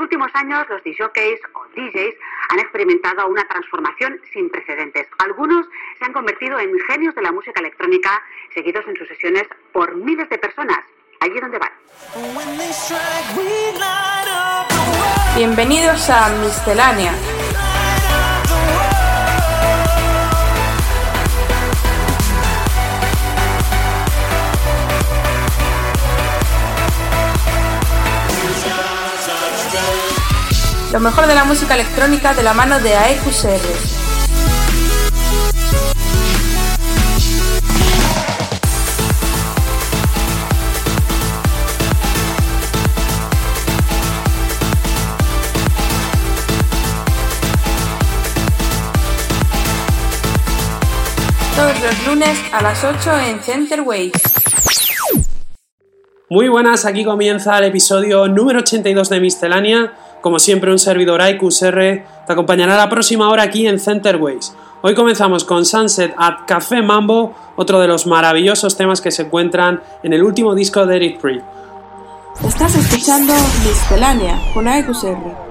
últimos años, los DJs o DJs han experimentado una transformación sin precedentes. Algunos se han convertido en genios de la música electrónica, seguidos en sus sesiones por miles de personas. Allí donde van. Bienvenidos a Miscelánea. Lo mejor de la música electrónica de la mano de AEQCR. Los lunes a las 8 en Center Waves. Muy buenas, aquí comienza el episodio número 82 de Miscelánea. Como siempre, un servidor IQSR te acompañará la próxima hora aquí en Centerways. Hoy comenzamos con Sunset at Café Mambo, otro de los maravillosos temas que se encuentran en el último disco de Eric Free. Estás escuchando Miscelánea con AQSR.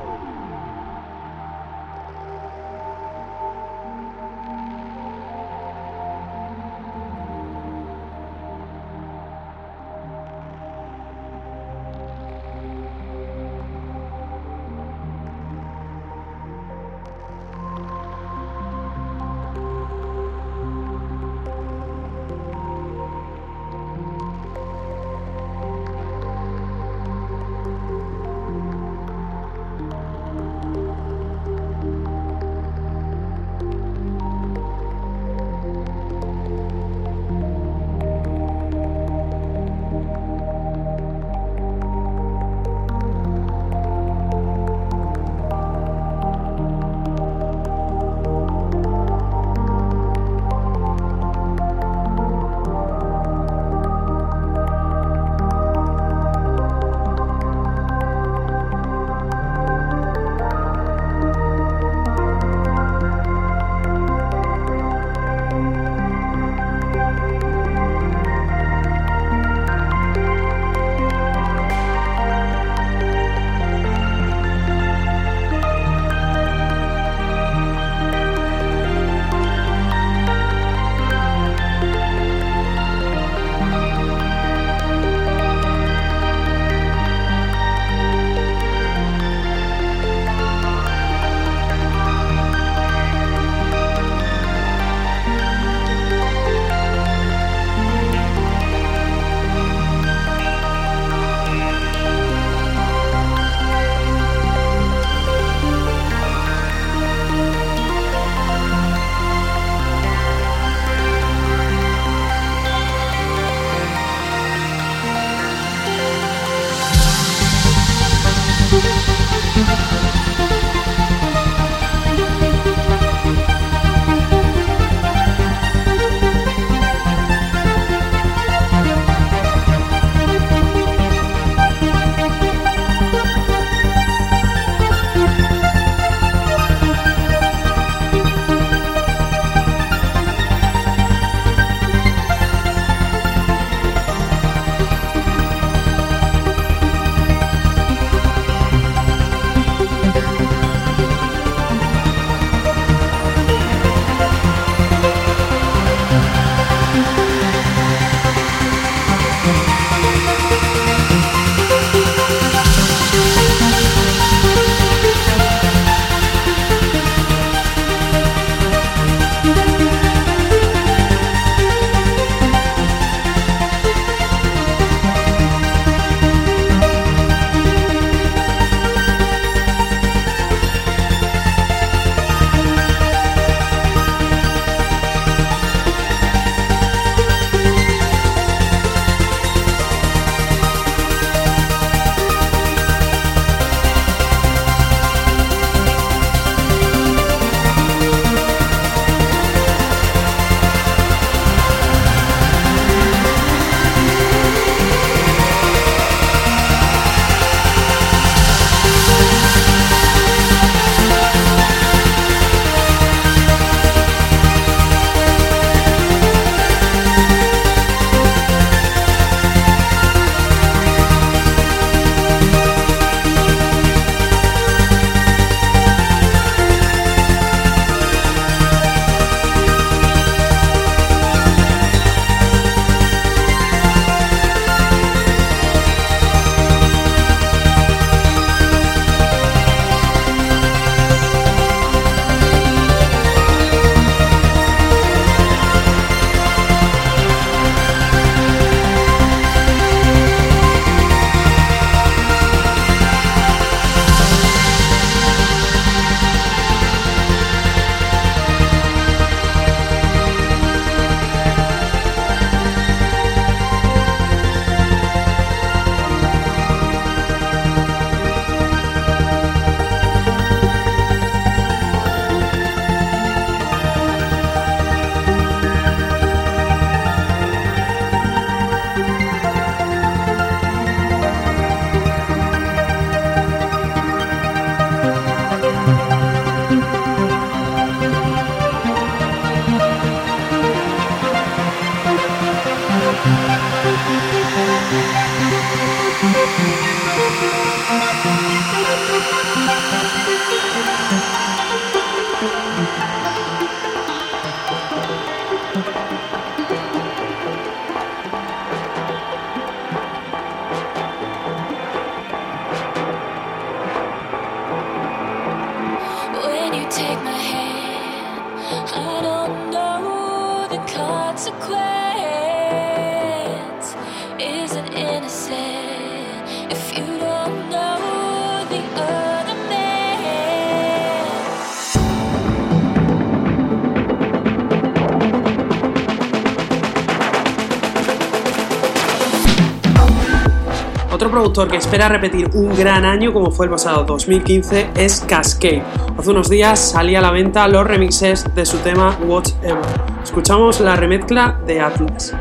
Que espera repetir un gran año como fue el pasado 2015 es Cascade. Hace unos días salía a la venta los remixes de su tema Whatever. Escuchamos la remezcla de Atlas.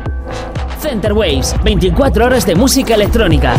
Center Waves, 24 horas de música electrónica.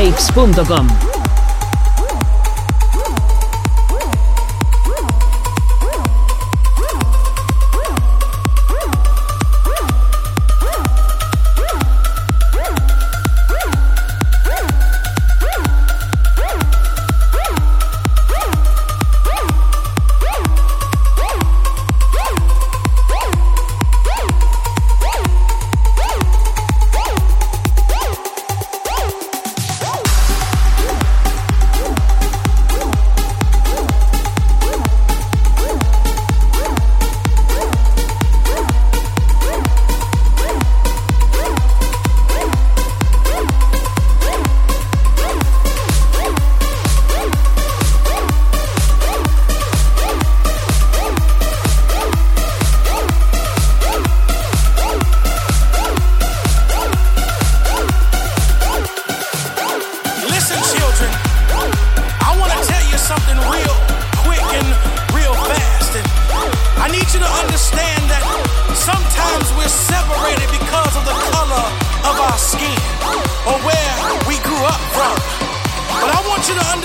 waves.com.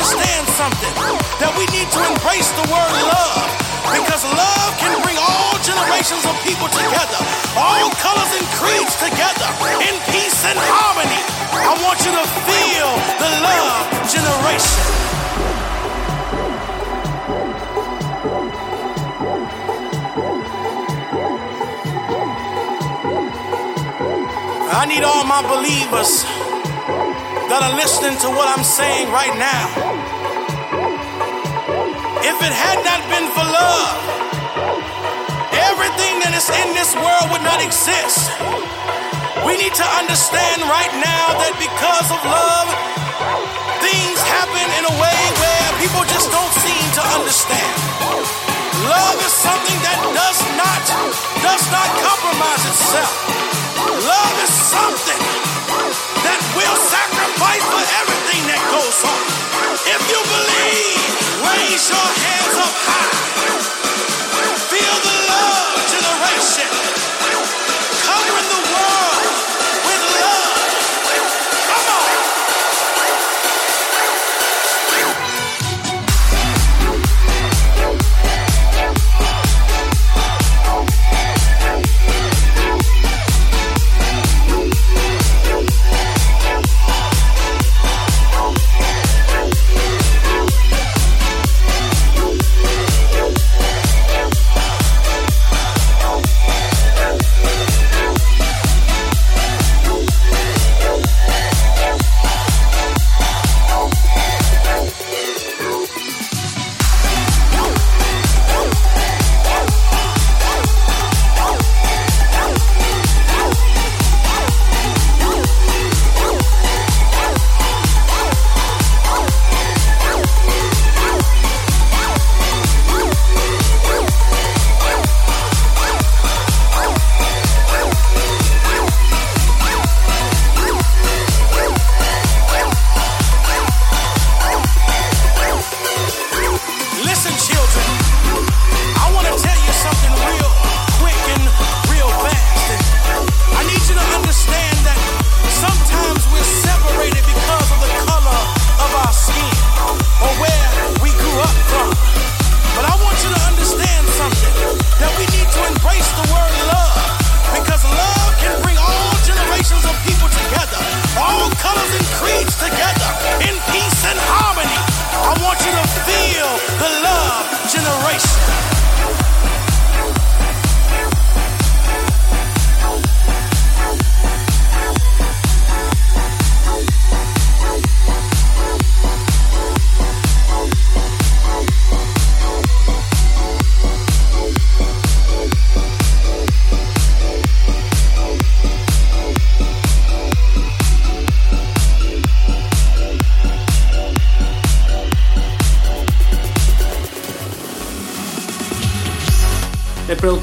centerwaves.com that we need to embrace the word love because love can bring all generations of people together, all colors and creeds together, in peace and harmony. I want you to feel the love generation. I need all my believers that are listening to what I'm saying right now. If it had not been for love, everything that is in this world would not exist. We need to understand right now that because of love, things happen in a way where people just don't seem to understand. Love is something that does not does not compromise itself. Love is something that will sacrifice for everything that goes on. If you believe, raise your hands up high. Feel the love generation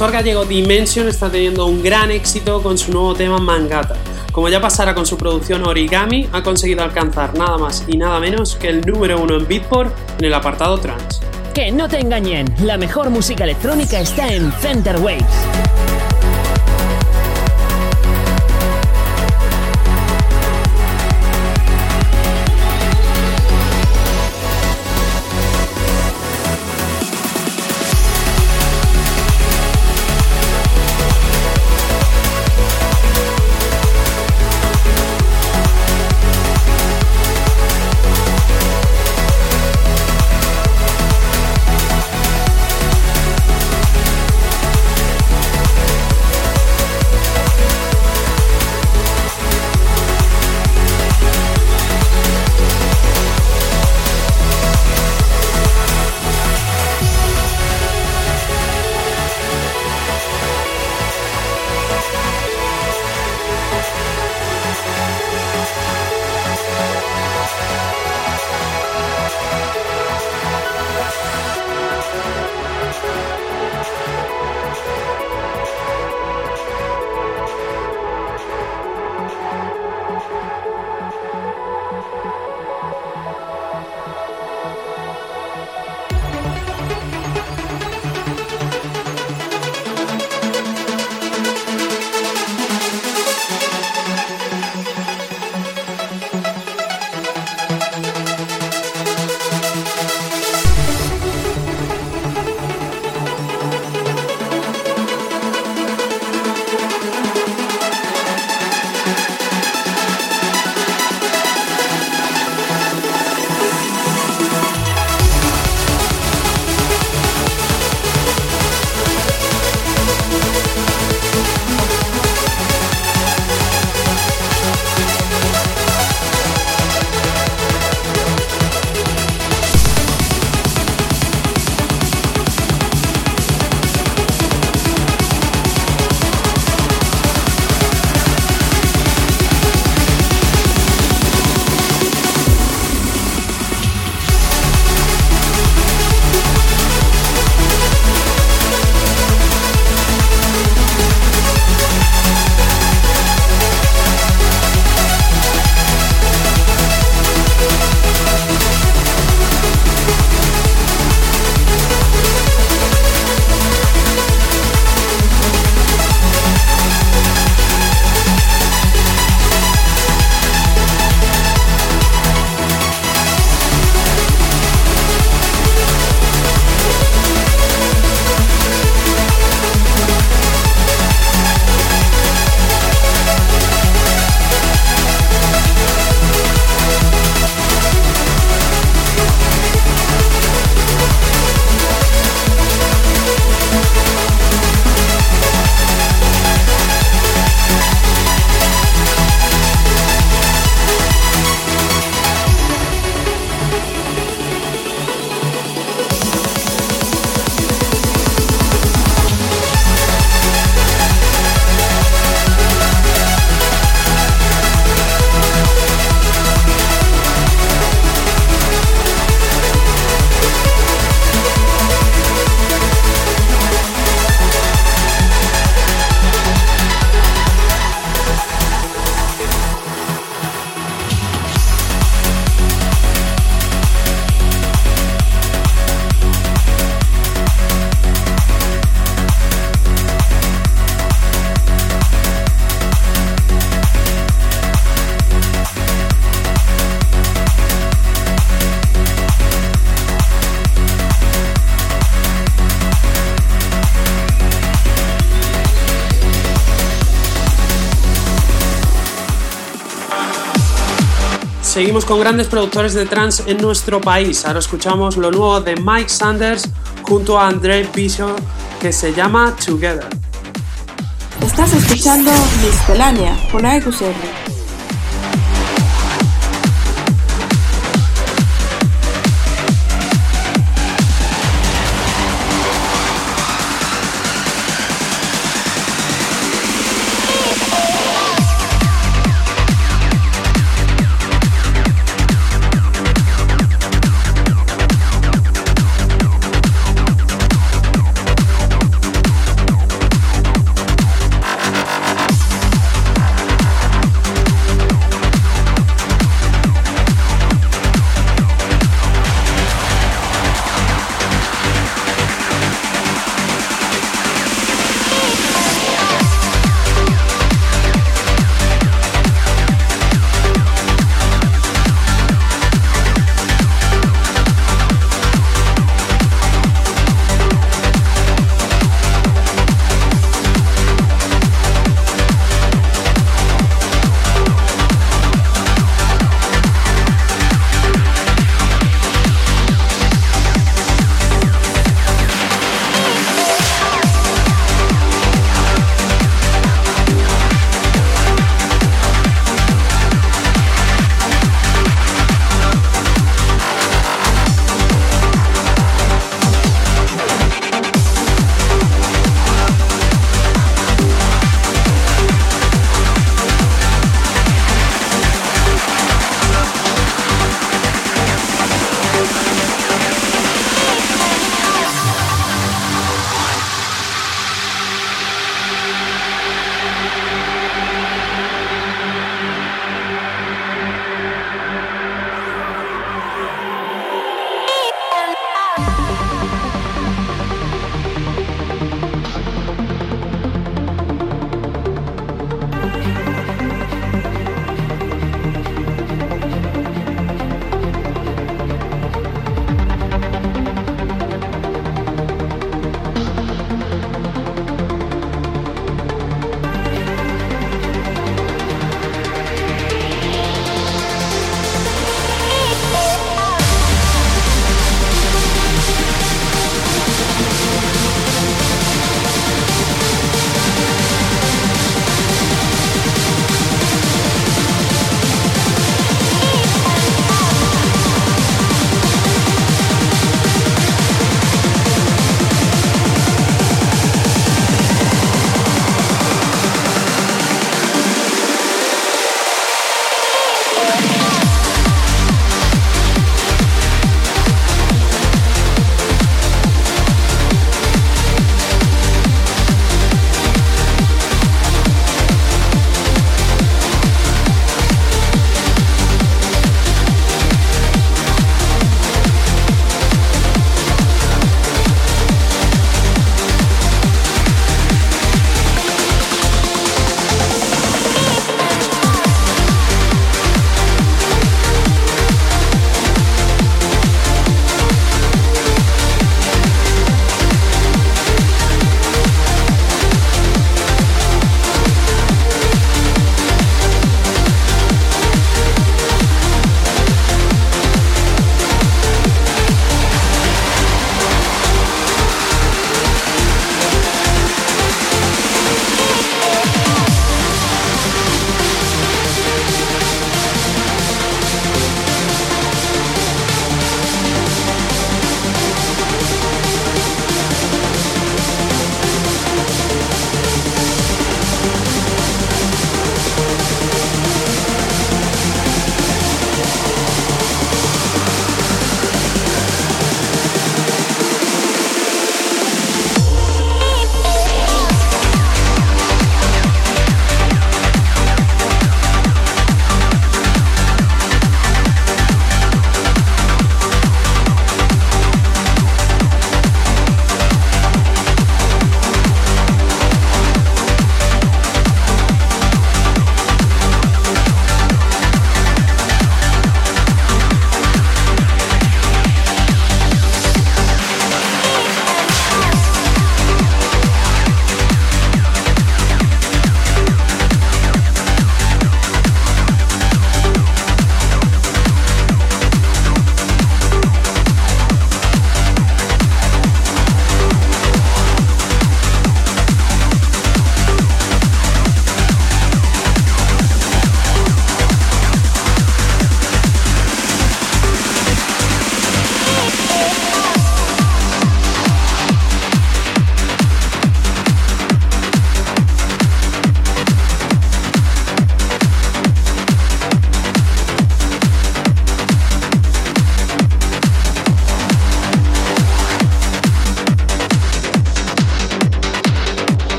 Productor gallego Dimension está teniendo un gran éxito con su nuevo tema Mangata. Como ya pasara con su producción Origami, ha conseguido alcanzar nada más y nada menos que el número uno en Beatport en el apartado trance. Que no te engañen, la mejor música electrónica está en Center Waves. Seguimos con grandes productores de trance en nuestro país. Ahora escuchamos lo nuevo de Mike Sanders junto a André Bishop que se llama Together. Estás escuchando Miscelánea con AQSR.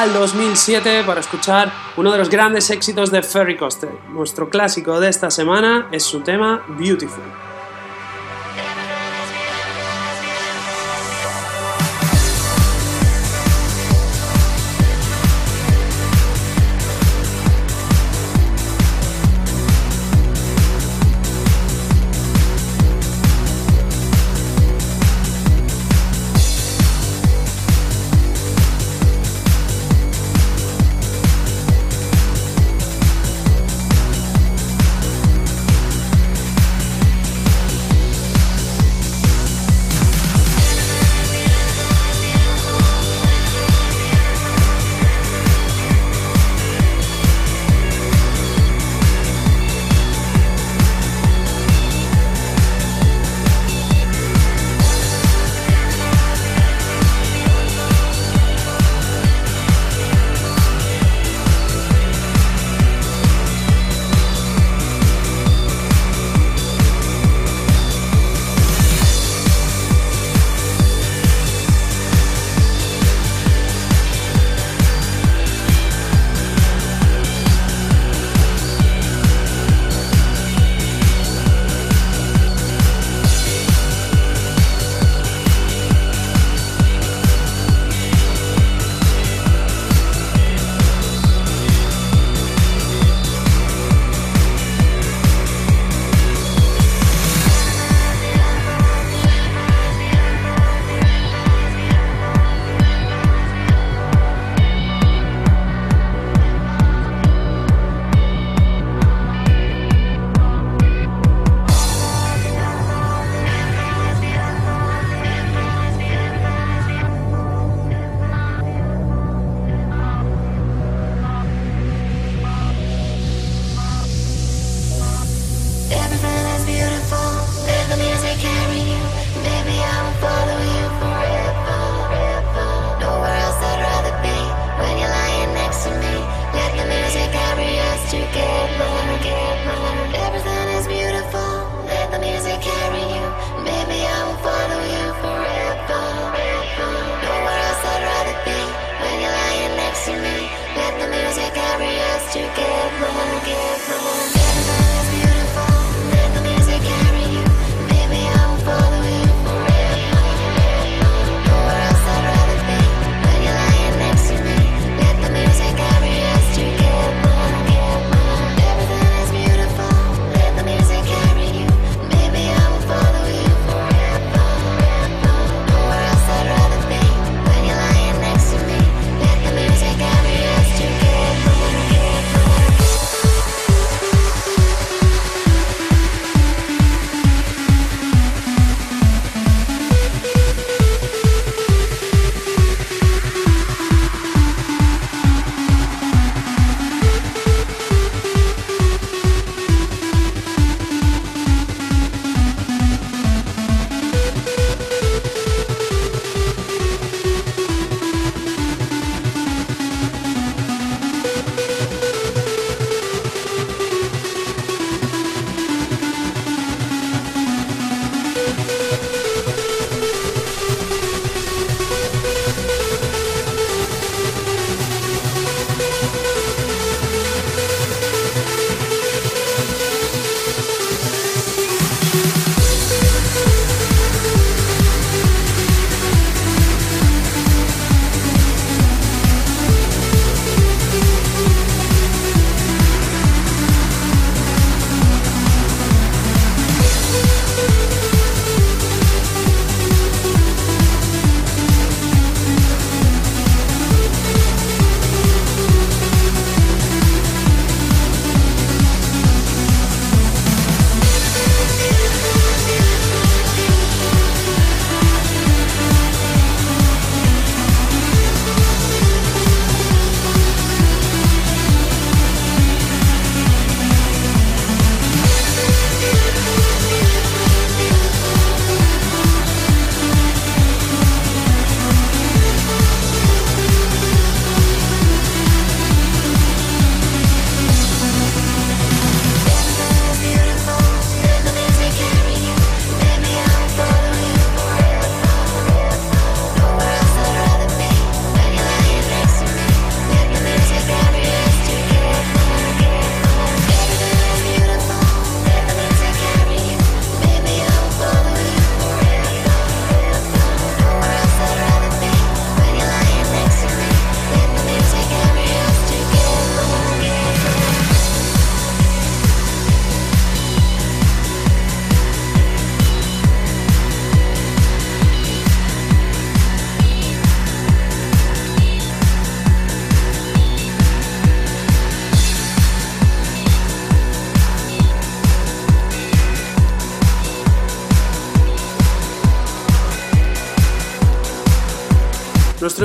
Al 2007 para escuchar uno de los grandes éxitos de Ferry Coster. Nuestro clásico de esta semana es su tema Beautiful.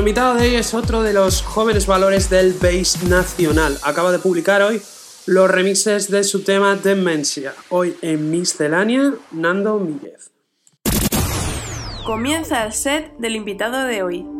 Invitado de hoy es otro de los jóvenes valores del bass nacional. Acaba de publicar hoy los remixes de su tema Demencia. Hoy en Miscelánea, Nando Míguez. Comienza el set del invitado de hoy.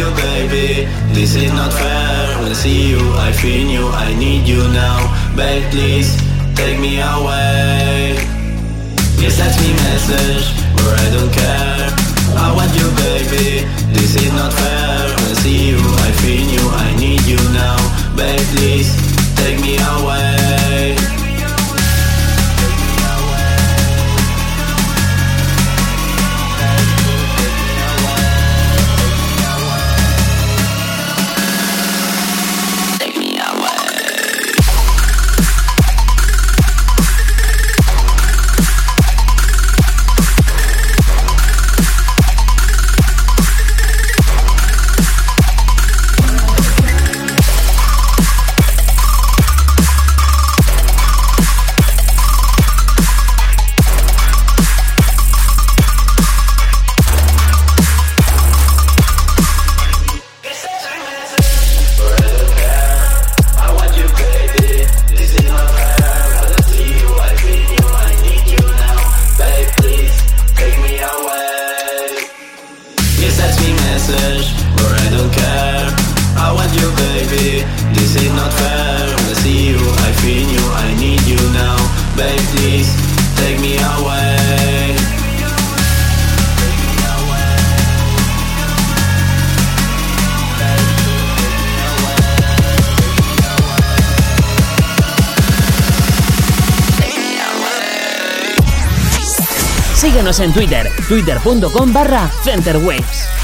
Barra centerwaves. This is not fair. When I see you, I feel you, I need you now. Babe, please take me away. Please send me message, but I don't care. I want you, baby. This is not fair. When I see you, I feel you, I need you now. Babe, please take me away. en Twitter, twitter.com barra Centerwaves.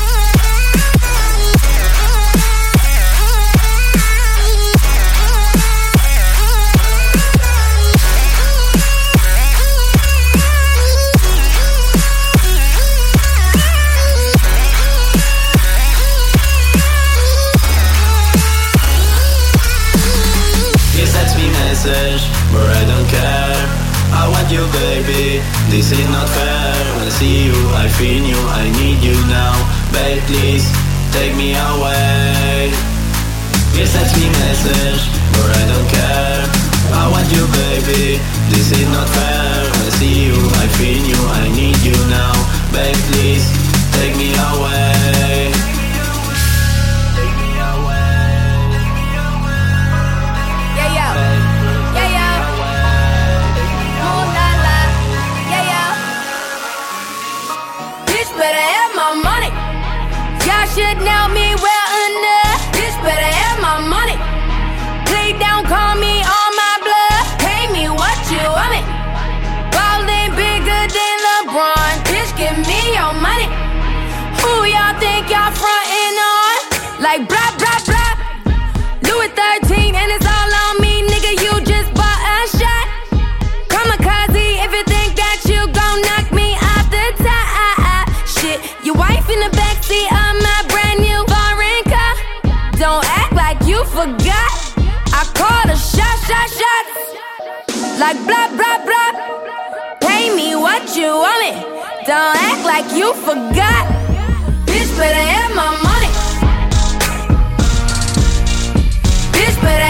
Take me away. Please text me message, or I don't care. I want you, baby. This is not fair. I see you, I feel you, I need you now. Babe, please take me away. Like blah, blah, blah. Pay me what you want me. Don't act like you forgot. Bitch, better have my money. Bitch, better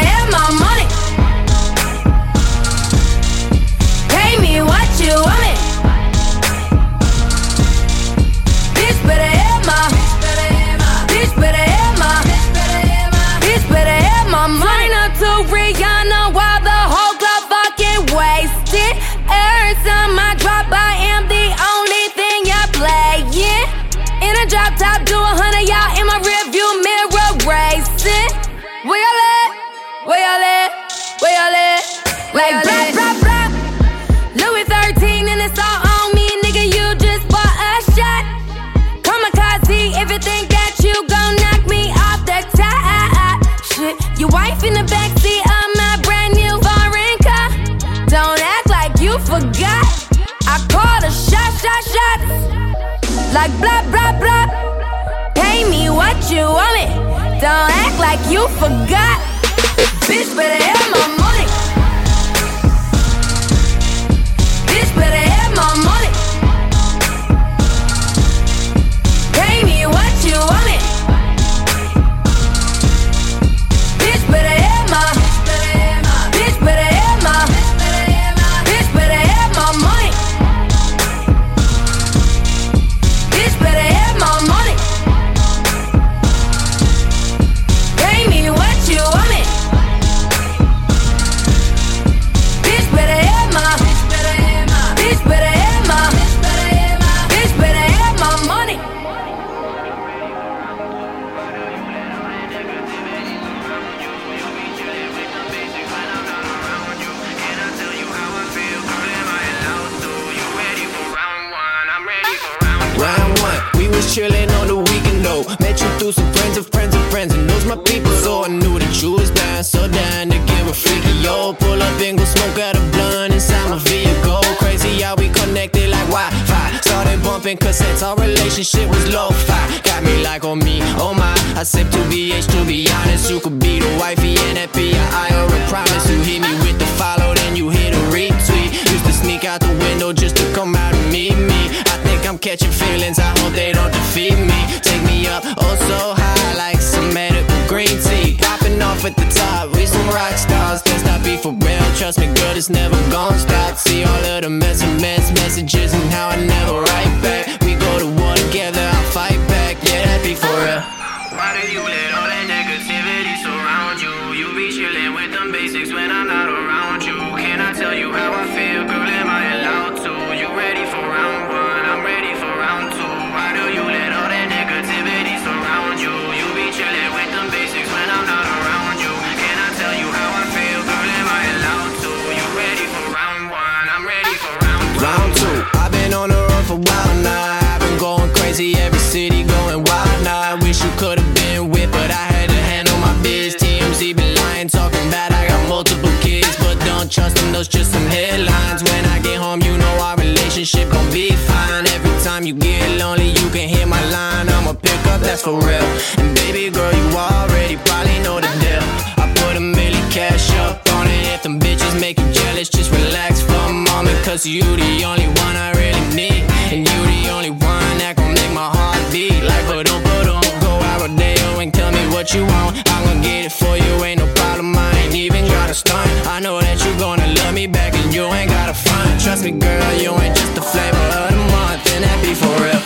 Like blah, blah, blah. Pay me what you want me. Don't act like you forgot. Bitch, better have my money. Relationship was low-fi. Got me like on me, oh my. I sip to BH to be honest, you could be the wifey and that or a promise. You hit me with the follow, then you hit a retweet. Used to sneak out the window just to come out and meet me. I think I'm catching feelings, I hope they don't defeat me. Take me up, oh so high, like some medical green tea. Popping off at the top, we some rock stars. Let's not be for real, trust me, girl, it's never gonna stop. See all of the mess messages and how I never write back. Don't trust them, those just some headlines. When I get home, you know our relationship gon' be fine. Every time you get lonely, you can hear my line. I'ma pick up, that's for real. And baby girl, you already probably know the deal. I put a million cash up on it. If them bitches make you jealous, just relax for a moment. Cause you the only one I really need. And you the only one that gon' make my heart beat. Like, but don't, but don't go out rodeo and tell me what you want. I'm gon' get it for you, ain't no problem. I ain't even gotta stunt. I know that you back and you ain't gotta front. Trust me, girl, you ain't just the flavor of the month. And that be for real.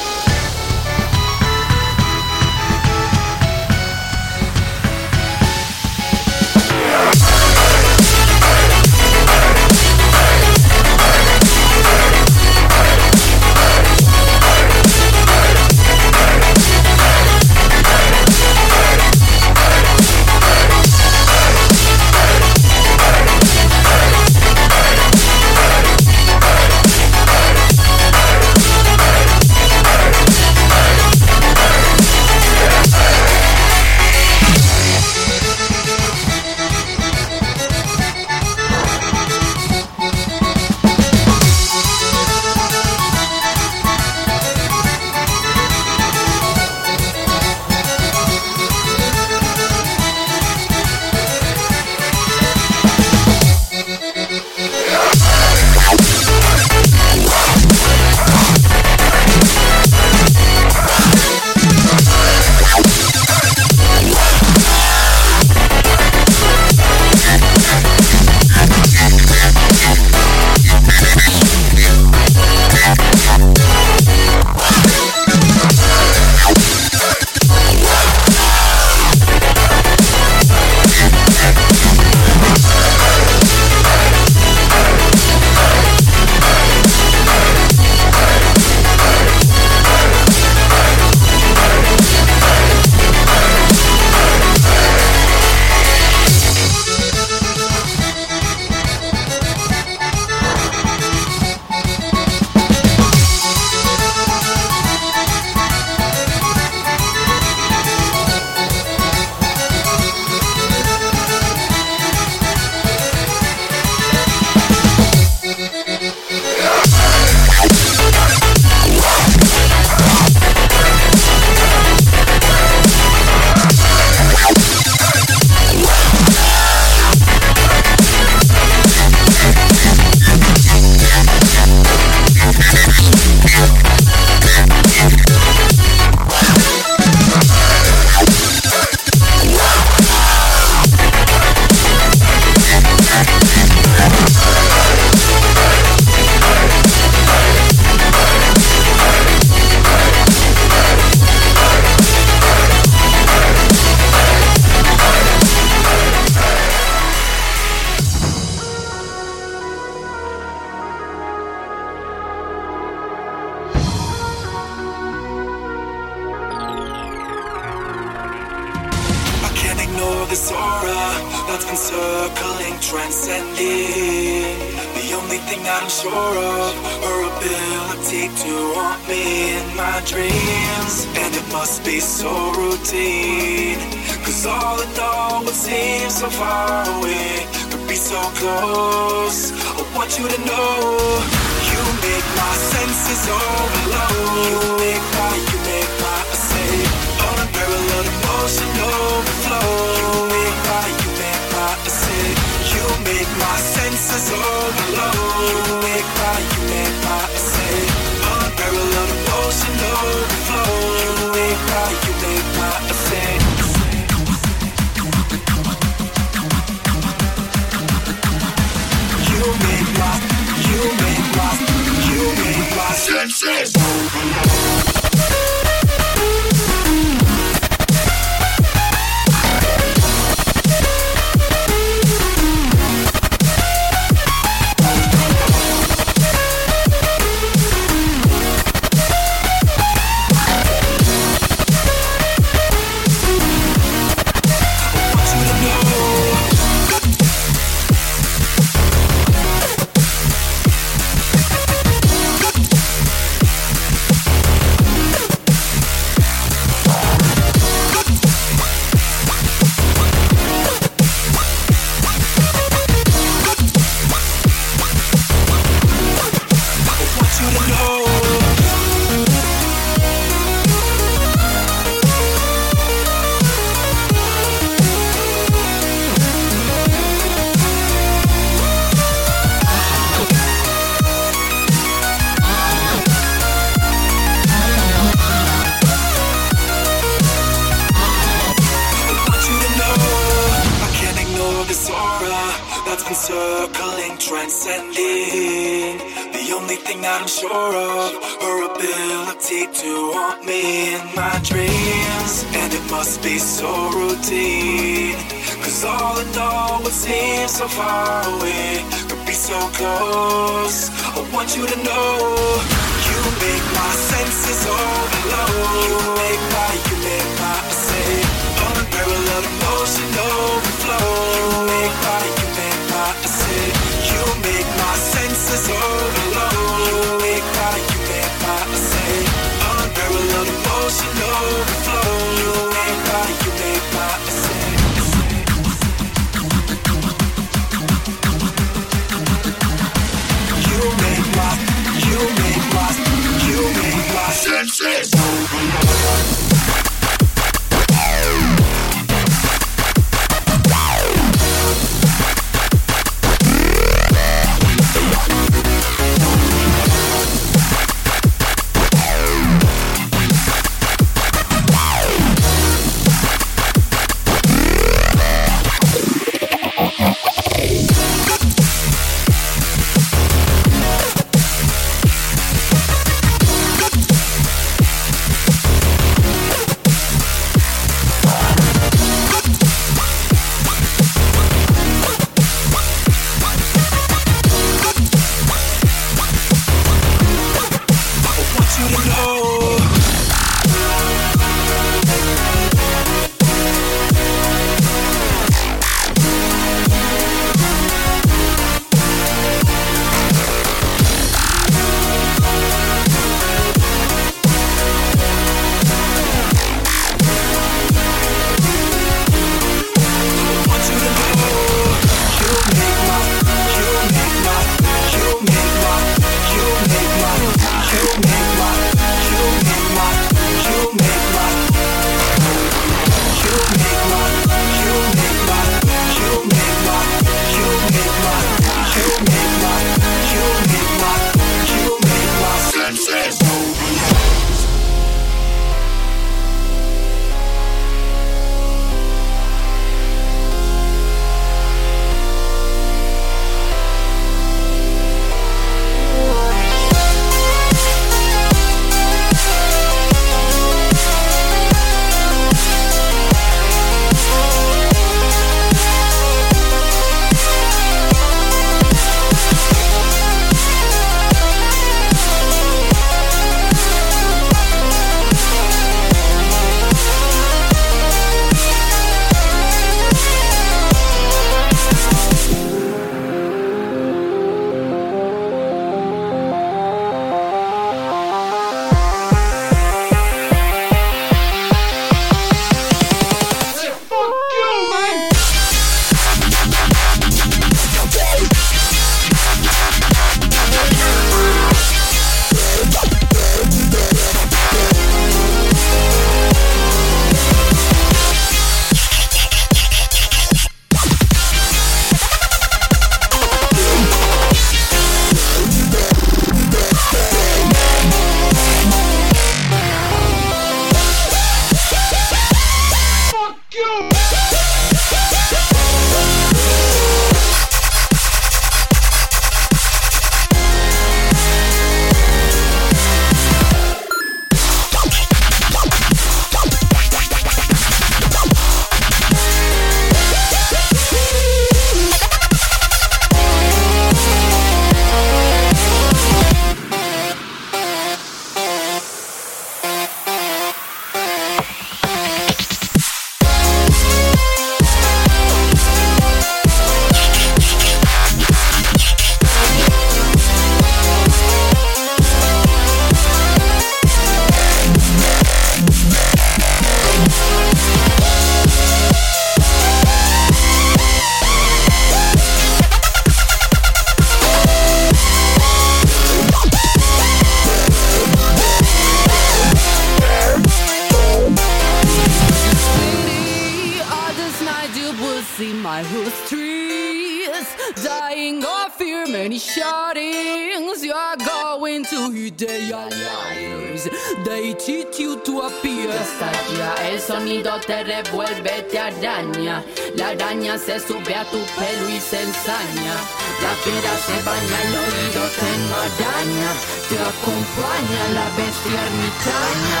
tu pelo y se ensaña. La vida se baña, el oído te enmaraña, te acompaña la bestia ermitaña.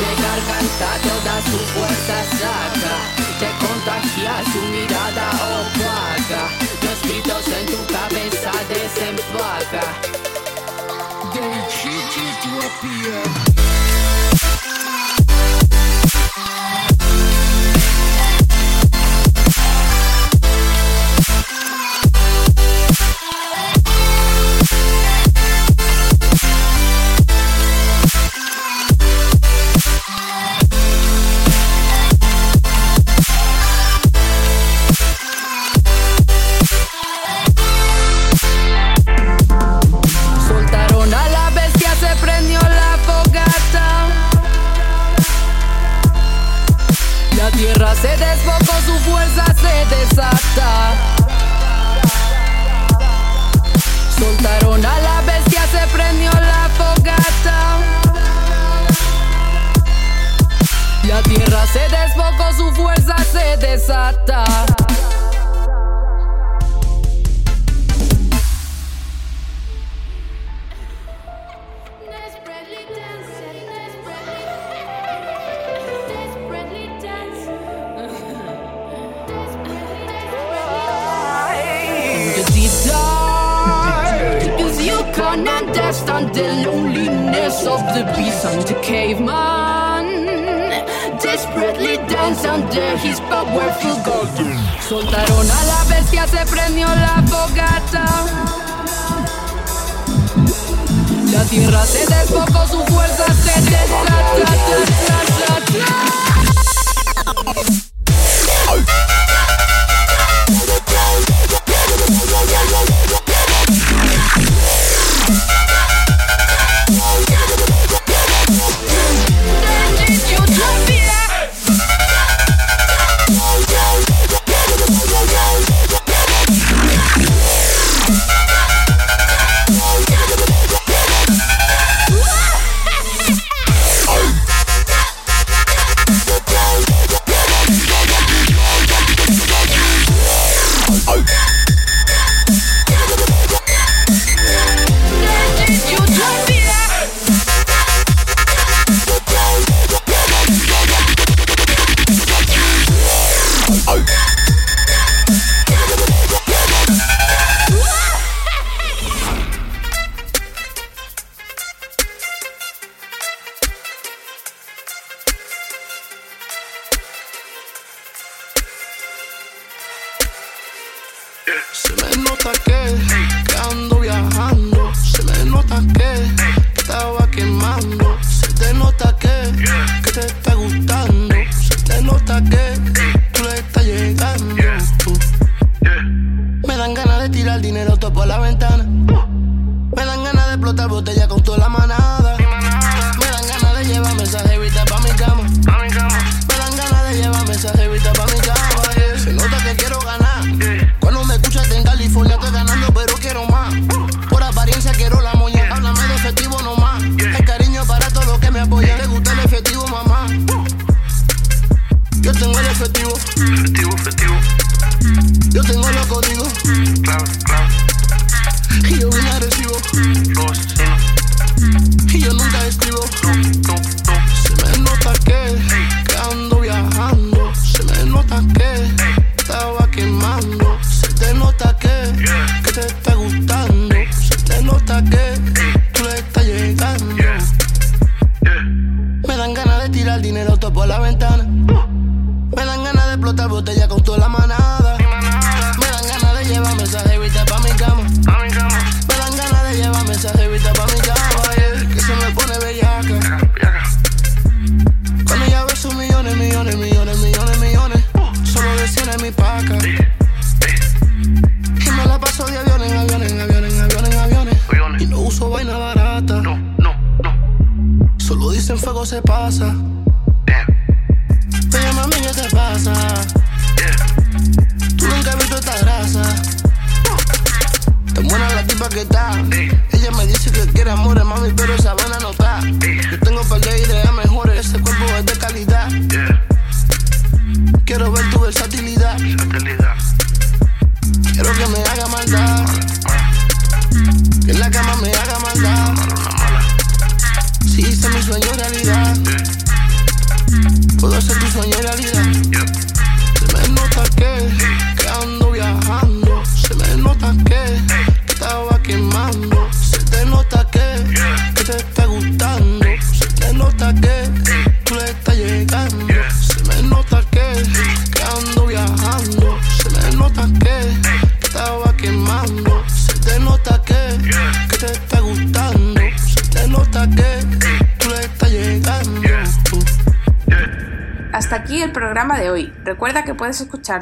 De garganta toda su fuerza saca, te contagia su mirada opaca. Los gritos en tu cabeza desempaca.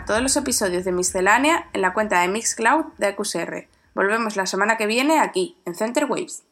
todos los episodios de Miscelánea en la cuenta de Mixcloud de AQSR. Volvemos la semana que viene aquí, en Center Waves.